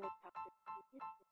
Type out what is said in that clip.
connect talk to the